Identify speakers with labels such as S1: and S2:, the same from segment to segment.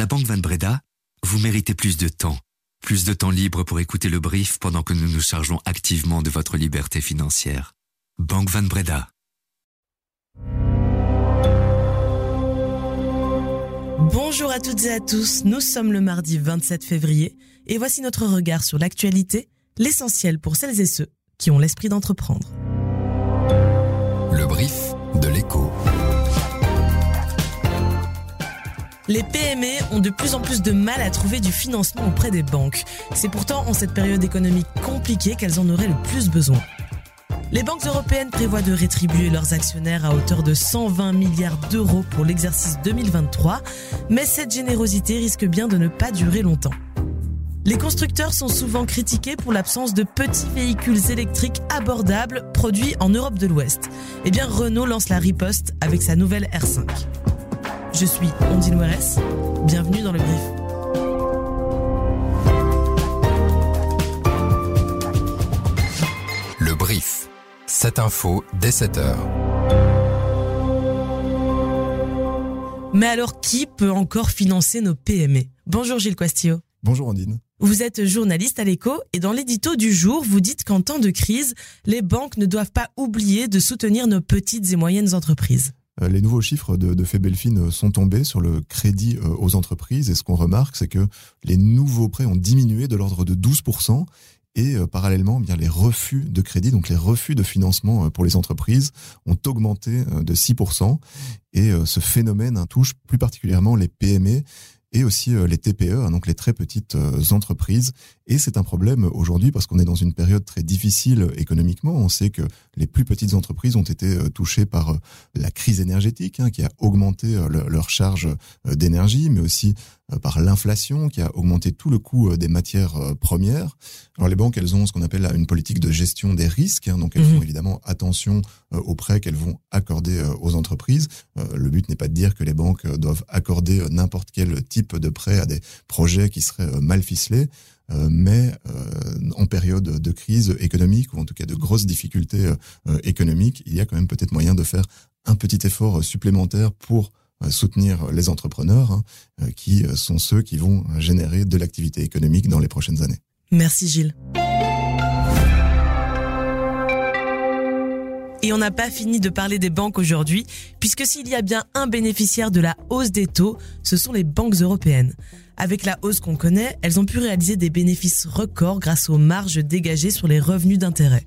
S1: la Banque Van Breda, vous méritez plus de temps. Plus de temps libre pour écouter le brief pendant que nous nous chargeons activement de votre liberté financière. Banque Van Breda.
S2: Bonjour à toutes et à tous, nous sommes le mardi 27 février et voici notre regard sur l'actualité, l'essentiel pour celles et ceux qui ont l'esprit d'entreprendre.
S3: Le brief de l'écho.
S2: Les PME ont de plus en plus de mal à trouver du financement auprès des banques. C'est pourtant en cette période économique compliquée qu'elles en auraient le plus besoin. Les banques européennes prévoient de rétribuer leurs actionnaires à hauteur de 120 milliards d'euros pour l'exercice 2023, mais cette générosité risque bien de ne pas durer longtemps. Les constructeurs sont souvent critiqués pour l'absence de petits véhicules électriques abordables produits en Europe de l'Ouest. Eh bien, Renault lance la riposte avec sa nouvelle R5. Je suis Ondine Weres. Bienvenue dans le brief.
S3: Le brief. Cette info dès 7 heures.
S2: Mais alors, qui peut encore financer nos PME Bonjour Gilles Quastio.
S4: Bonjour Ondine.
S2: Vous êtes journaliste à l'écho et dans l'édito du jour, vous dites qu'en temps de crise, les banques ne doivent pas oublier de soutenir nos petites et moyennes entreprises.
S4: Euh, les nouveaux chiffres de, de Febelfin sont tombés sur le crédit euh, aux entreprises et ce qu'on remarque, c'est que les nouveaux prêts ont diminué de l'ordre de 12% et euh, parallèlement, eh bien les refus de crédit, donc les refus de financement pour les entreprises, ont augmenté de 6%. Et ce phénomène touche plus particulièrement les PME et aussi les TPE, hein, donc les très petites entreprises. Et c'est un problème aujourd'hui parce qu'on est dans une période très difficile économiquement. On sait que les plus petites entreprises ont été touchées par la crise énergétique hein, qui a augmenté leur charge d'énergie, mais aussi par l'inflation qui a augmenté tout le coût des matières premières. Alors les banques, elles ont ce qu'on appelle une politique de gestion des risques, hein, donc elles font évidemment attention aux prêts qu'elles vont accorder aux entreprises. Le but n'est pas de dire que les banques doivent accorder n'importe quel type de prêt à des projets qui seraient mal ficelés mais en période de crise économique ou en tout cas de grosses difficultés économiques, il y a quand même peut-être moyen de faire un petit effort supplémentaire pour soutenir les entrepreneurs, hein, qui sont ceux qui vont générer de l'activité économique dans les prochaines années.
S2: Merci Gilles. Et on n'a pas fini de parler des banques aujourd'hui, puisque s'il y a bien un bénéficiaire de la hausse des taux, ce sont les banques européennes. Avec la hausse qu'on connaît, elles ont pu réaliser des bénéfices records grâce aux marges dégagées sur les revenus d'intérêt.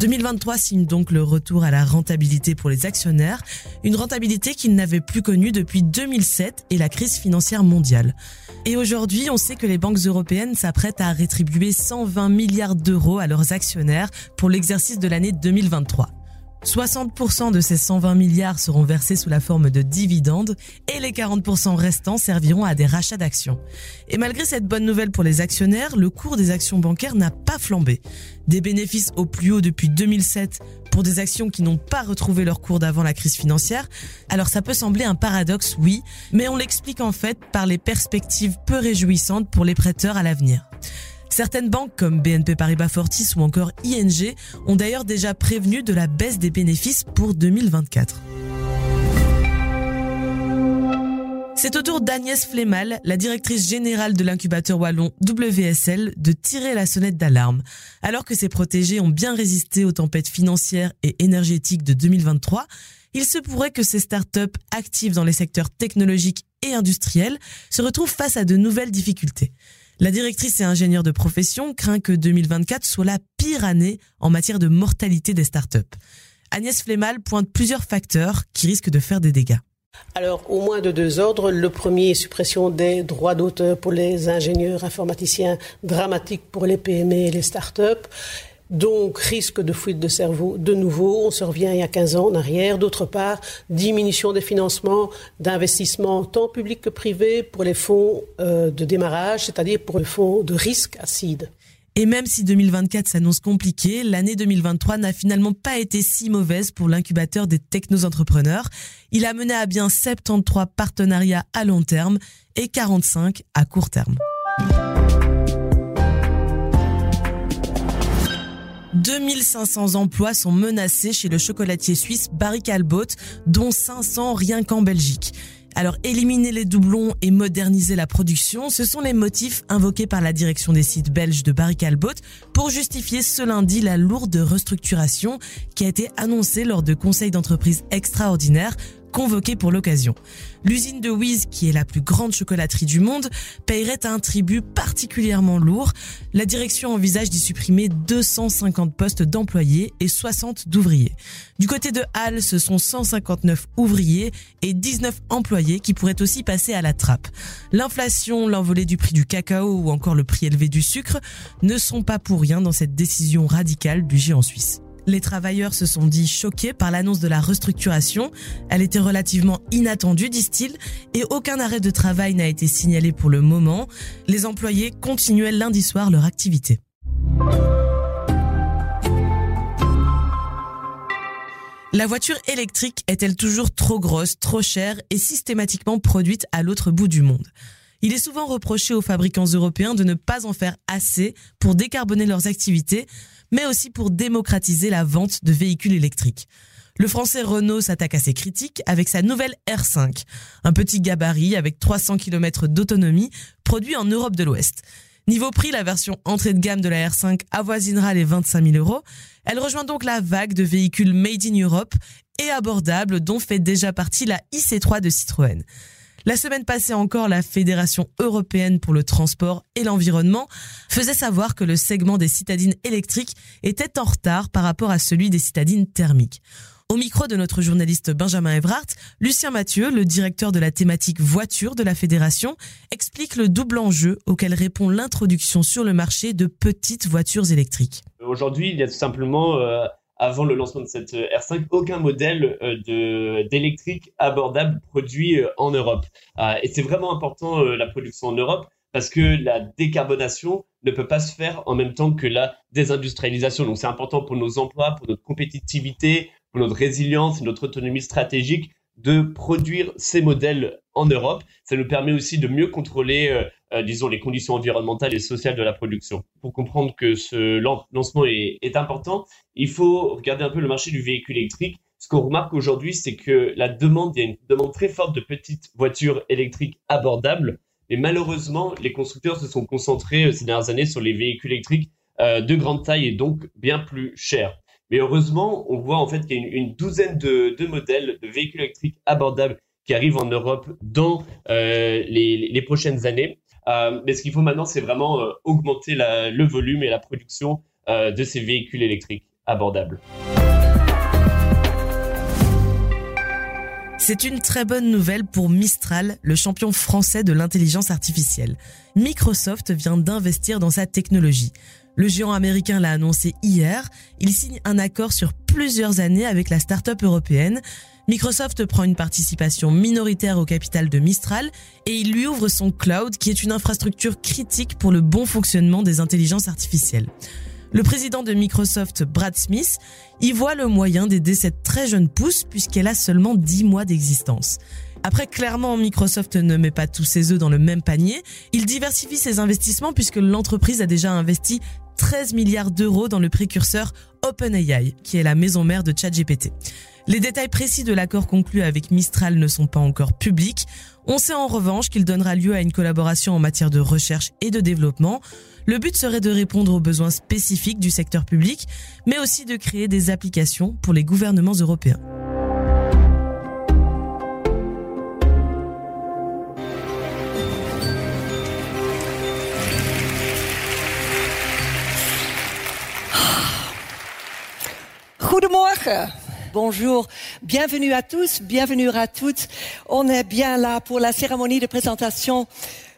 S2: 2023 signe donc le retour à la rentabilité pour les actionnaires, une rentabilité qu'ils n'avaient plus connue depuis 2007 et la crise financière mondiale. Et aujourd'hui, on sait que les banques européennes s'apprêtent à rétribuer 120 milliards d'euros à leurs actionnaires pour l'exercice de l'année 2023. 60% de ces 120 milliards seront versés sous la forme de dividendes et les 40% restants serviront à des rachats d'actions. Et malgré cette bonne nouvelle pour les actionnaires, le cours des actions bancaires n'a pas flambé. Des bénéfices au plus haut depuis 2007 pour des actions qui n'ont pas retrouvé leur cours d'avant la crise financière. Alors ça peut sembler un paradoxe, oui, mais on l'explique en fait par les perspectives peu réjouissantes pour les prêteurs à l'avenir. Certaines banques comme BNP Paribas Fortis ou encore ING ont d'ailleurs déjà prévenu de la baisse des bénéfices pour 2024. C'est au tour d'Agnès Flemal, la directrice générale de l'incubateur wallon WSL, de tirer la sonnette d'alarme. Alors que ses protégés ont bien résisté aux tempêtes financières et énergétiques de 2023, il se pourrait que ces startups actives dans les secteurs technologiques et industriels se retrouvent face à de nouvelles difficultés. La directrice et ingénieure de profession craint que 2024 soit la pire année en matière de mortalité des startups. Agnès Flemal pointe plusieurs facteurs qui risquent de faire des dégâts.
S5: Alors, au moins de deux ordres. Le premier, suppression des droits d'auteur pour les ingénieurs informaticiens, dramatique pour les PME et les startups. Donc, risque de fuite de cerveau de nouveau. On se revient il y a 15 ans en arrière. D'autre part, diminution des financements d'investissement tant public que privé pour les fonds euh, de démarrage, c'est-à-dire pour les fonds de risque acide.
S2: Et même si 2024 s'annonce compliqué, l'année 2023 n'a finalement pas été si mauvaise pour l'incubateur des techno-entrepreneurs. Il a mené à bien 73 partenariats à long terme et 45 à court terme. 2500 emplois sont menacés chez le chocolatier suisse Barry Callebaut, dont 500 rien qu'en Belgique. Alors éliminer les doublons et moderniser la production, ce sont les motifs invoqués par la direction des sites belges de Barry Callebaut pour justifier ce lundi la lourde restructuration qui a été annoncée lors de conseils d'entreprise extraordinaires convoqué pour l'occasion. L'usine de Wiz, qui est la plus grande chocolaterie du monde, paierait un tribut particulièrement lourd. La direction envisage d'y supprimer 250 postes d'employés et 60 d'ouvriers. Du côté de Halle, ce sont 159 ouvriers et 19 employés qui pourraient aussi passer à la trappe. L'inflation, l'envolée du prix du cacao ou encore le prix élevé du sucre ne sont pas pour rien dans cette décision radicale du géant suisse. Les travailleurs se sont dit choqués par l'annonce de la restructuration. Elle était relativement inattendue, disent-ils, et aucun arrêt de travail n'a été signalé pour le moment. Les employés continuaient lundi soir leur activité. La voiture électrique est-elle toujours trop grosse, trop chère et systématiquement produite à l'autre bout du monde? Il est souvent reproché aux fabricants européens de ne pas en faire assez pour décarboner leurs activités, mais aussi pour démocratiser la vente de véhicules électriques. Le français Renault s'attaque à ces critiques avec sa nouvelle R5, un petit gabarit avec 300 km d'autonomie produit en Europe de l'Ouest. Niveau prix, la version entrée de gamme de la R5 avoisinera les 25 000 euros. Elle rejoint donc la vague de véhicules made in Europe et abordables dont fait déjà partie la IC3 de Citroën. La semaine passée encore, la Fédération européenne pour le transport et l'environnement faisait savoir que le segment des citadines électriques était en retard par rapport à celui des citadines thermiques. Au micro de notre journaliste Benjamin Evrart, Lucien Mathieu, le directeur de la thématique voiture de la fédération, explique le double enjeu auquel répond l'introduction sur le marché de petites voitures électriques.
S6: Aujourd'hui, il y a tout simplement euh, avant le lancement de cette euh, R5, aucun modèle euh, d'électrique abordable produit euh, en Europe. Et c'est vraiment important la production en Europe parce que la décarbonation ne peut pas se faire en même temps que la désindustrialisation. Donc c'est important pour nos emplois, pour notre compétitivité, pour notre résilience notre autonomie stratégique de produire ces modèles en Europe. Ça nous permet aussi de mieux contrôler, euh, euh, disons, les conditions environnementales et sociales de la production. Pour comprendre que ce lancement est, important, il faut regarder un peu le marché du véhicule électrique. Ce qu'on remarque aujourd'hui, c'est que la demande, il y a une demande très forte de petites voitures électriques abordables. Mais malheureusement, les constructeurs se sont concentrés euh, ces dernières années sur les véhicules électriques de grande taille et donc bien plus chers. Mais heureusement, on voit en fait qu'il y a une, douzaine de, modèles de véhicules électriques abordables qui arrivent en Europe dans euh, les, prochaines années. Euh, mais ce qu'il faut maintenant, c'est vraiment euh, augmenter le volume et la production de ces véhicules électriques abordables.
S2: C'est une très bonne nouvelle pour Mistral, le champion français de l'intelligence artificielle. Microsoft vient d'investir dans sa technologie. Le géant américain l'a annoncé hier. Il signe un accord sur plusieurs années avec la start-up européenne. Microsoft prend une participation minoritaire au capital de Mistral et il lui ouvre son cloud qui est une infrastructure critique pour le bon fonctionnement des intelligences artificielles. Le président de Microsoft, Brad Smith, y voit le moyen d'aider cette très jeune pousse puisqu'elle a seulement 10 mois d'existence. Après, clairement, Microsoft ne met pas tous ses œufs dans le même panier. Il diversifie ses investissements puisque l'entreprise a déjà investi 13 milliards d'euros dans le précurseur OpenAI, qui est la maison mère de ChatGPT. Les détails précis de l'accord conclu avec Mistral ne sont pas encore publics. On sait en revanche qu'il donnera lieu à une collaboration en matière de recherche et de développement. Le but serait de répondre aux besoins spécifiques du secteur public, mais aussi de créer des applications pour les gouvernements européens.
S7: Bonjour, bienvenue à tous, bienvenue à toutes. On est bien là pour la cérémonie de présentation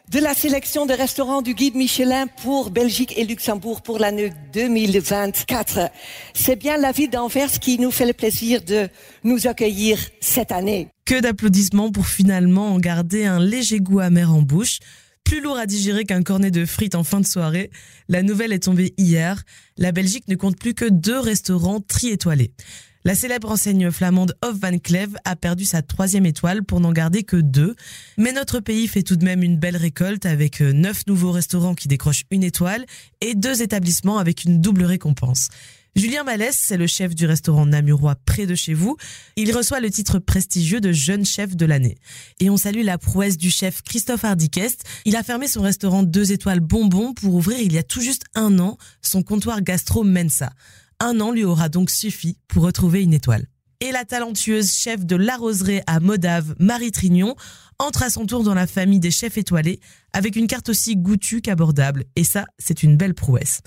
S7: de la sélection des restaurants du guide Michelin pour Belgique et Luxembourg pour l'année 2024. C'est bien la ville d'Anvers qui nous fait le plaisir de nous accueillir cette année.
S2: Que d'applaudissements pour finalement en garder un léger goût amer en bouche. Plus lourd à digérer qu'un cornet de frites en fin de soirée, la nouvelle est tombée hier. La Belgique ne compte plus que deux restaurants tri-étoilés. La célèbre enseigne flamande Hof van Cleve a perdu sa troisième étoile pour n'en garder que deux. Mais notre pays fait tout de même une belle récolte avec neuf nouveaux restaurants qui décrochent une étoile et deux établissements avec une double récompense. Julien Malès, c'est le chef du restaurant Namurois près de chez vous. Il reçoit le titre prestigieux de jeune chef de l'année. Et on salue la prouesse du chef Christophe Hardiquest. Il a fermé son restaurant 2 étoiles bonbons pour ouvrir il y a tout juste un an son comptoir gastro Mensa. Un an lui aura donc suffi pour retrouver une étoile. Et la talentueuse chef de la roseraie à Modave, Marie Trignon, entre à son tour dans la famille des chefs étoilés avec une carte aussi goûtue qu'abordable. Et ça, c'est une belle prouesse.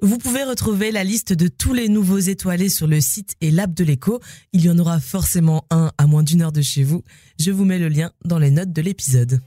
S2: Vous pouvez retrouver la liste de tous les nouveaux étoilés sur le site et l'app de l'écho. Il y en aura forcément un à moins d'une heure de chez vous. Je vous mets le lien dans les notes de l'épisode.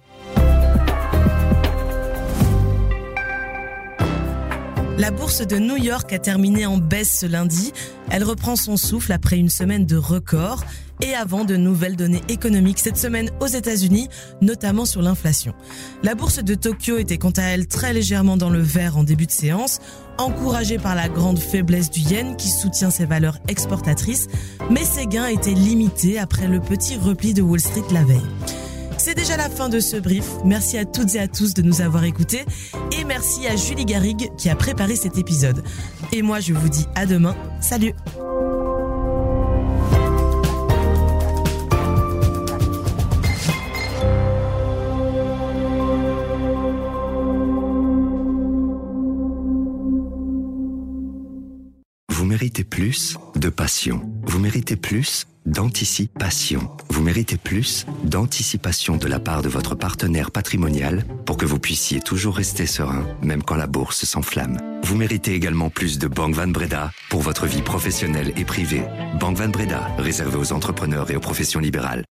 S2: La bourse de New York a terminé en baisse ce lundi. Elle reprend son souffle après une semaine de record et avant de nouvelles données économiques cette semaine aux États-Unis, notamment sur l'inflation. La bourse de Tokyo était quant à elle très légèrement dans le vert en début de séance, encouragée par la grande faiblesse du yen qui soutient ses valeurs exportatrices, mais ses gains étaient limités après le petit repli de Wall Street la veille. C'est déjà la fin de ce brief. Merci à toutes et à tous de nous avoir écoutés et merci à Julie Garrigue qui a préparé cet épisode. Et moi, je vous dis à demain. Salut
S1: Vous méritez plus de passion. Vous méritez plus d'anticipation. Vous méritez plus d'anticipation de la part de votre partenaire patrimonial pour que vous puissiez toujours rester serein, même quand la bourse s'enflamme. Vous méritez également plus de Banque Van Breda pour votre vie professionnelle et privée. Banque Van Breda, réservée aux entrepreneurs et aux professions libérales.